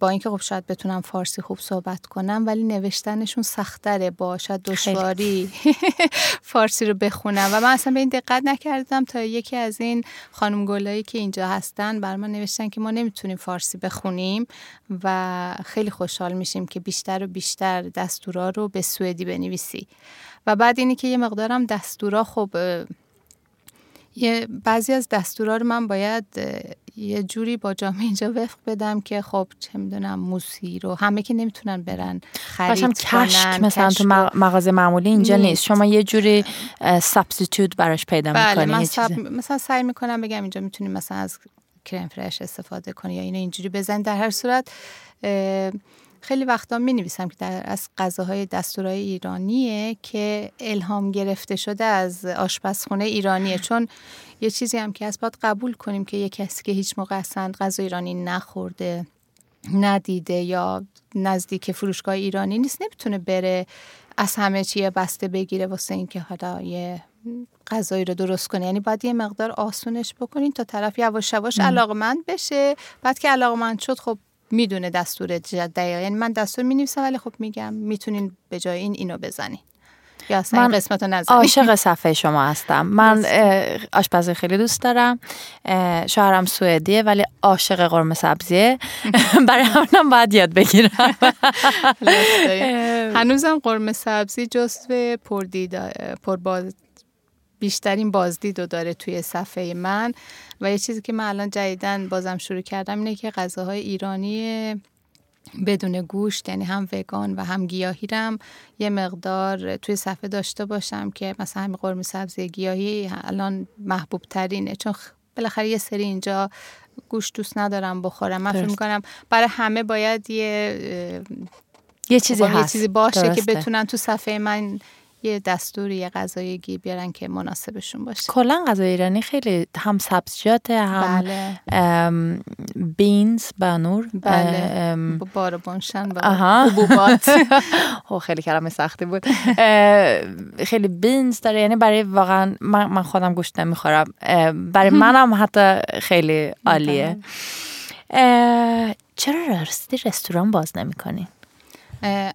با اینکه خب شاید بتونم فارسی خوب صحبت کنم ولی نوشتنشون سختره با شاید دشواری فارسی رو بخونم. و من اصلا به این دقت نکردم تا یکی از این خانم گلایی که اینجا هستن بر من نوشتن که ما نمی‌تونیم فارسی بخونیم و خیلی خوشحال میشیم که بیشتر و بیشتر دستورا رو به سوئدی بنویسی. و بعد اینی که یه مقدارم دستورا خب یه بعضی از دستورا رو من باید یه جوری با جامعه اینجا وفق بدم که خب چه می‌دونم موسی رو همه که نمی‌تونن برن خرید کنن کشک مثلا تو مغازه معمولی اینجا نیست. شما یه جوری سابستیتوت براش پیدا بله می‌کنی من مثلا سعی می‌کنم بگم اینجا می‌تونیم مثلا از کرم فرش استفاده کنی یا اینو اینجوری بزن در هر صورت خیلی وقتا می نویسم که در از غذاهای دستورای ایرانیه که الهام گرفته شده از آشپزخونه ایرانیه. چون یه چیزی هم که از باید قبول کنیم که یه کسی که هیچ موقع اصلا غذا ایرانی نخورده ندیده یا نزدیک فروشگاه ایرانی نیست نمی‌تونه بره از همه چیه بسته بگیره واسه اینکه حالا یه غذایی رو درست کنه. یعنی باید یه مقدار آسونش بکنین تا طرف یواش یواش علاقمند بشه. بعد که علاقمند شد خب می‌دونه دستور دقیقا. یعنی من دستور می نویسم ولی خب میگم می‌تونین به جای این اینو بزنین. یا اصلا من قسمت رو عاشق صفحه شما هستم. من آشپزی خیلی دوست دارم. شوهرم سوئدیه ولی عاشق قرمه سبزیه. برای همونم باید یاد بگیرم. هنوزم قرمه سبزی جزو پرباز بیشترین بازدید رو داره توی صفحه من و یه چیزی که من الان جدیدن بازم شروع کردم اینه که غذاهای ایرانی بدون گوشت یعنی هم وگان و هم گیاهی رم یه مقدار توی صفحه داشته باشم که مثلا همین قرمه سبزی گیاهی الان محبوب ترینه چون بالاخره یه سری اینجا گوشت دوست ندارم بخورم. من فکر می‌کنم برای همه باید یه یه چیزی هست یه چیزی باشه که بتونن تو صفحه من یه دستوری یه غذایگی بیارن که مناسبشون باشه. کلا غذای ایرانی خیلی هم سبزیجات هم بله. بینز بانور بله. بار بونشن و حبوبات. خیلی کلمه سختی بود. خیلی بینز داره. یعنی برای واقعا من, خودم گوشت نمی‌خورم. برای منم حتی خیلی عالیه. چرا راستی رستوران باز نمی‌کنی؟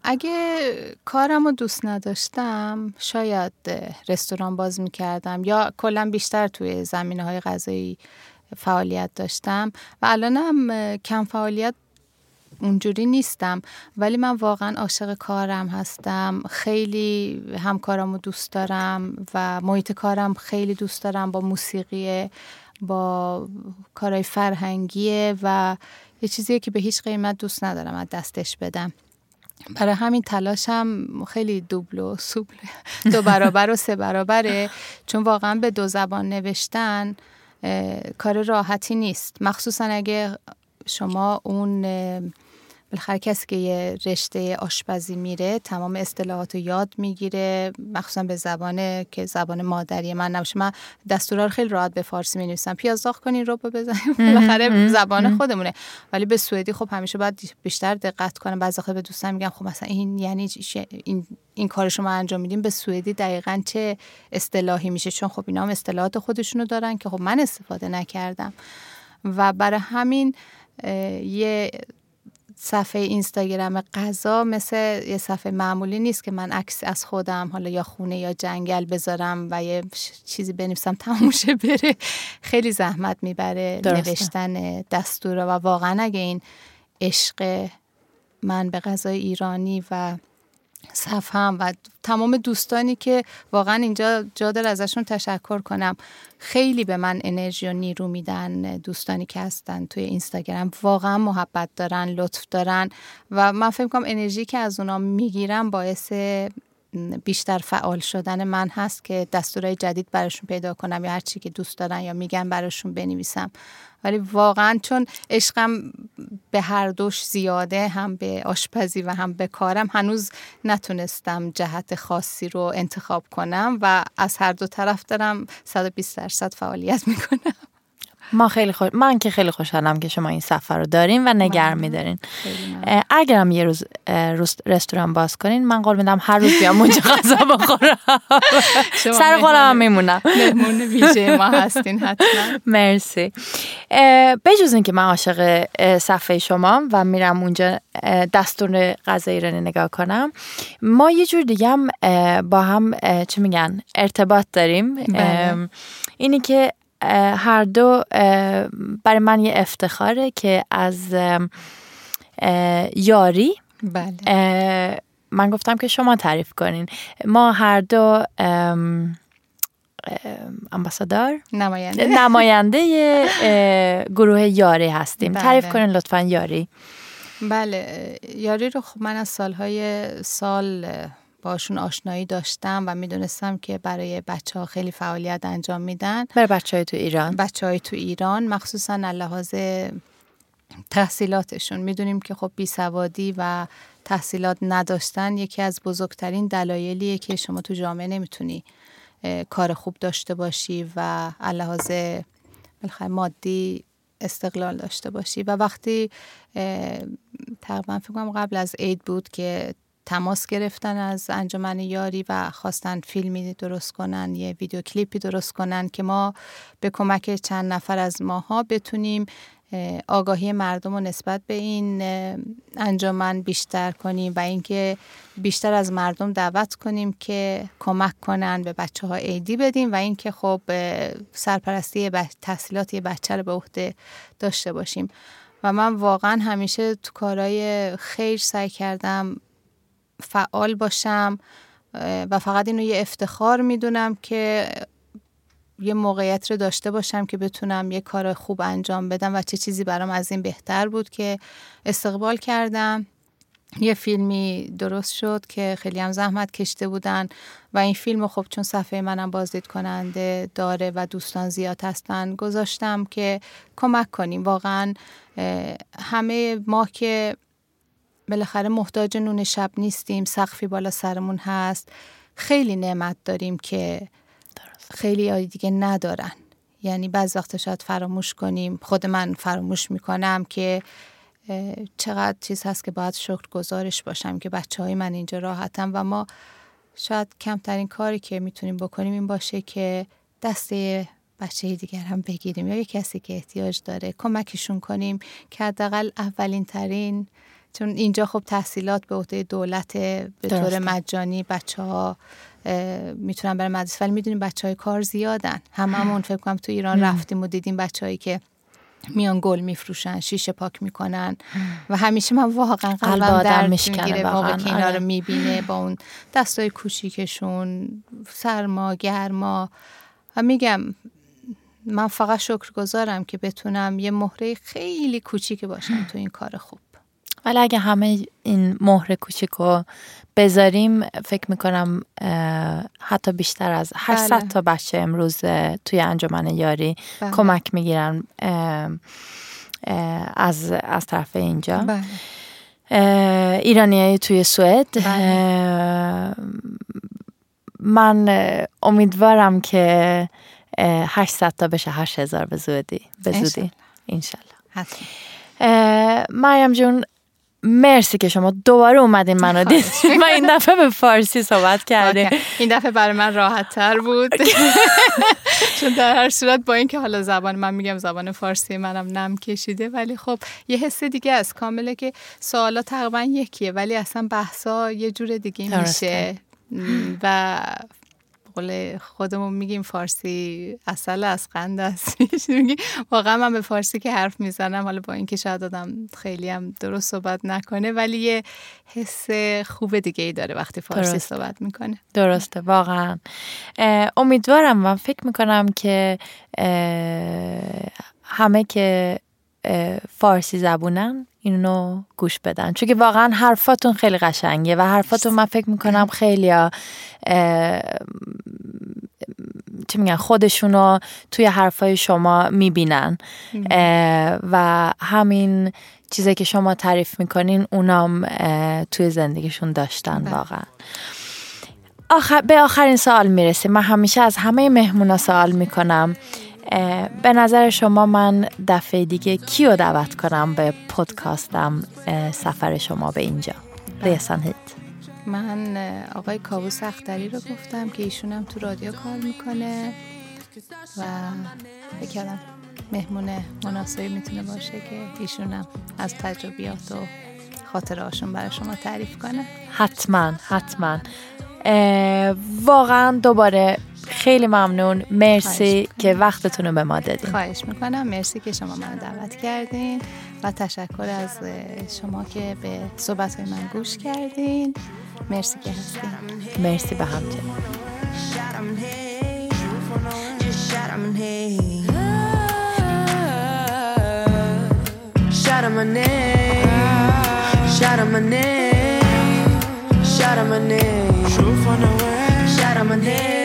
اگه کارم رو دوست نداشتم شاید رستوران باز می‌کردم یا کلا بیشتر توی زمینه های غذایی فعالیت داشتم و الانم کم فعالیت اونجوری نیستم. ولی من واقعا عاشق کارم هستم. خیلی همکارم رو دوست دارم و محیط کارم خیلی دوست دارم. با موسیقی با کارهای فرهنگیه و یه چیزیه که به هیچ قیمت دوست ندارم از دستش بدم. برای همین تلاشم خیلی دوبل و سوبل دو برابر و سه برابره. چون واقعا به دو زبان نوشتن کار راحتی نیست. مخصوصا اگه شما اون بالاخره کسی که یه رشته آشپزی میره تمام اصطلاحات رو یاد می‌گیره مخصوصا به زبان که زبان مادری من نباشه. من دستورا رو خیلی راحت به فارسی می نویسم پیاز داغ کنین رو بزنیم بالاخره زبان خودمونه. ولی به سوئدی خب همیشه باید بیشتر دقت کنم. بعضی وقت به دوستان میگم خب مثلا این یعنی این این کار شما انجام میدیم. به سوئدی دقیقا چه اصطلاحی میشه؟ چون خب اینا هم اصطلاحات خودشونو دارن که خب من استفاده نکردم. و برای همین یه صفحه اینستاگرام غذا مثل یه صفحه معمولی نیست که من عکس از خودم حالا یا خونه یا جنگل بذارم و یه چیزی بنویسم تموشه بره. خیلی زحمت می‌بره نوشتن دستور و واقعا اگه این عشق من به غذای ایرانی و صفم و تمام دوستانی که واقعا اینجا جا ازشون تشکر کنم. خیلی به من انرژی و نیرو میدن دوستانی که هستن توی اینستاگرام. واقعا محبت دارن لطف دارن و من فکر کنم انرژی که از اونا می‌گیرم باعث بیشتر فعال شدن من هست که دستورای جدید براشون پیدا کنم یا هر چی که دوست دارن یا میگن براشون بنویسم. ولی واقعا چون عشقم به هر دوش زیاده هم به آشپزی و هم به کارم هنوز نتونستم جهت خاصی رو انتخاب کنم و از هر دو طرف دارم 120 درصد فعالیت می‌کنم. ما خیلی خوش... من که خیلی خوشحالم که شما این سفر رو دارین و نگر میدارین. اگرم یه روز رستوران باز کنین من قول میدم هر روز بیام اونجا غذا بخورم. سر قولم هم میمونم. مهمون ویژه ما هستین حتما. مرسی. بجز اینکه من عاشق صفحه شما و میرم اونجا دستور غذا ایرانی نگاه کنم ما یه جور دیگه هم با هم چی میگن ارتباط داریم. بله. اینی که هر دو برای من یه افتخاره که از یاری بله. من گفتم که شما تعریف کنین ما هر دو امباسادار نماینده نماینده گروه یاری هستیم بله. تعریف کنین لطفا یاری بله یاری رو خب من از سالهای سال باشون آشنایی داشتم و می‌دونستم که برای بچه ها خیلی فعالیت انجام میدن. برای بچه های تو ایران؟ بچه های تو ایران مخصوصا لحاظ تحصیلاتشون. می‌دونیم که خب بیسوادی و تحصیلات نداشتن یکی از بزرگترین دلایلیه که شما تو جامعه نمی‌تونی کار خوب داشته باشی و لحاظ مادی استقلال داشته باشی. و وقتی تقریبا فکر کنم قبل از عید بود که تماس گرفتن از انجمن یاری و خواستن فیلمی درست کنن یه ویدیو کلیپی درست کنن که ما به کمک چند نفر از ماها بتونیم آگاهی مردم رو نسبت به این انجمن بیشتر کنیم و اینکه بیشتر از مردم دعوت کنیم که کمک کنن به بچه ها ایدی بدیم و اینکه خب سرپرستی تحصیلات یه بچه رو به عهده داشته باشیم. و من واقعا همیشه تو کارهای خیر سعی کردم فعال باشم و فقط اینو یه افتخار می‌دونم که یه موقعیت رو داشته باشم که بتونم یه کار خوب انجام بدم و چه چیزی برام از این بهتر بود که استقبال کردم. یه فیلمی درست شد که خیلی هم زحمت کشته بودن و این فیلم خب چون صفحه منم بازدید کننده داره و دوستان زیاد هستن گذاشتم که کمک کنیم. واقعا همه ما که بالاخره محتاج نون شب نیستیم سقفی بالا سرمون هست. خیلی نعمت داریم که خیلی دیگه ندارن. یعنی بعض وقت شاید فراموش کنیم. خود من فراموش می‌کنم که چقدر چیز هست که باید شکر گزارش باشم که بچه های من اینجا راحتم و ما شاید کمترین کاری که می‌تونیم بکنیم این باشه که دسته بچه دیگر هم بگیریم یا یه کسی که احتیاج داره کمکشون کنیم که حداقل اولین ترین چون اینجا خب تحصیلات به عهده دولت به طور مجانی بچه ها می‌تونن برای مدرسه. ولی می‌دونیم بچه های کار زیادن. هممون فکر کنم تو ایران رفتیم و دیدیم بچههایی که میان گل میفروشن شیشه پاک می‌کنن. و همیشه من واقعا قلبم درد می‌گیره موقع که اینا رو آره. می‌بینه با اون دستای کوچیکشون سرما گرما. و میگم من فقط شکر گذارم که بتونم یه مهره خیلی کوچیک باشم تو این کار خوب. ولی اگه همه این مهر کوچیکو بذاریم فکر می‌کنم حتی بیشتر از 800 بله. تا بچه امروز توی انجمن یاری بله. کمک می‌گیرن از از طرف اینجا بله. ایرانی توی سوئد بله. من امیدوارم که 800 تا بشه 8000 به زودی به زودی انشالله مریم جون مرسی که شما دوباره اومدین منو دید ما این دفعه به فارسی صحبت کردیم. این دفعه برای من راحت تر بود چون در هر صورت با اینکه حالا زبان من میگم زبان فارسی منم نم کشیده ولی خب یه حس دیگه از کامله که سوالا تقریبا یکیه ولی اصلا بحثا یه جور دیگه میشه. و قول خودمون میگیم فارسی اصل از قند است واقعا من به فارسی که حرف می‌زنم حالا با اینکه شاید آدم خیلی هم درست صحبت نکنه ولی یه حس خوب دیگه ای داره وقتی فارسی صحبت می‌کنه. درسته واقعا. امیدوارم من فکر می‌کنم که همه که فارسی زبونن اینو گوش بدن. چون که واقعا حرفاتون خیلی قشنگه و حرفاتون من فکر می‌کنم خیلی چی میگن خودشونو توی حرفای شما می‌بینن. و همین چیزی که شما تعریف می‌کنین اونام توی زندگیشون داشتن بله. واقعا. آخر به آخرین سوال می‌رسیم من همیشه از همه مهمونا سوال می‌کنم. به نظر شما من دفعه دیگه کیو دعوت کنم به پادکاستم سفر شما به اینجا؟ ریسان هیت. من آقای کابوس اختری رو گفتم که ایشونم تو رادیو کار می‌کنه و بکردم مهمون مناسبی می‌تونه باشه که ایشونم از تجربیات و خاطرهاشون برای شما تعریف کنه. حتما حتما. واقعا دوباره خیلی ممنون. مرسی که وقتتون رو به ما دادین. خواهش می‌کنم. مرسی که شما منو دعوت کردین و تشکر از شما که به صحبت های من گوش کردین. مرسی که هستین. مرسی به همچنین. Shout my name, shout my name,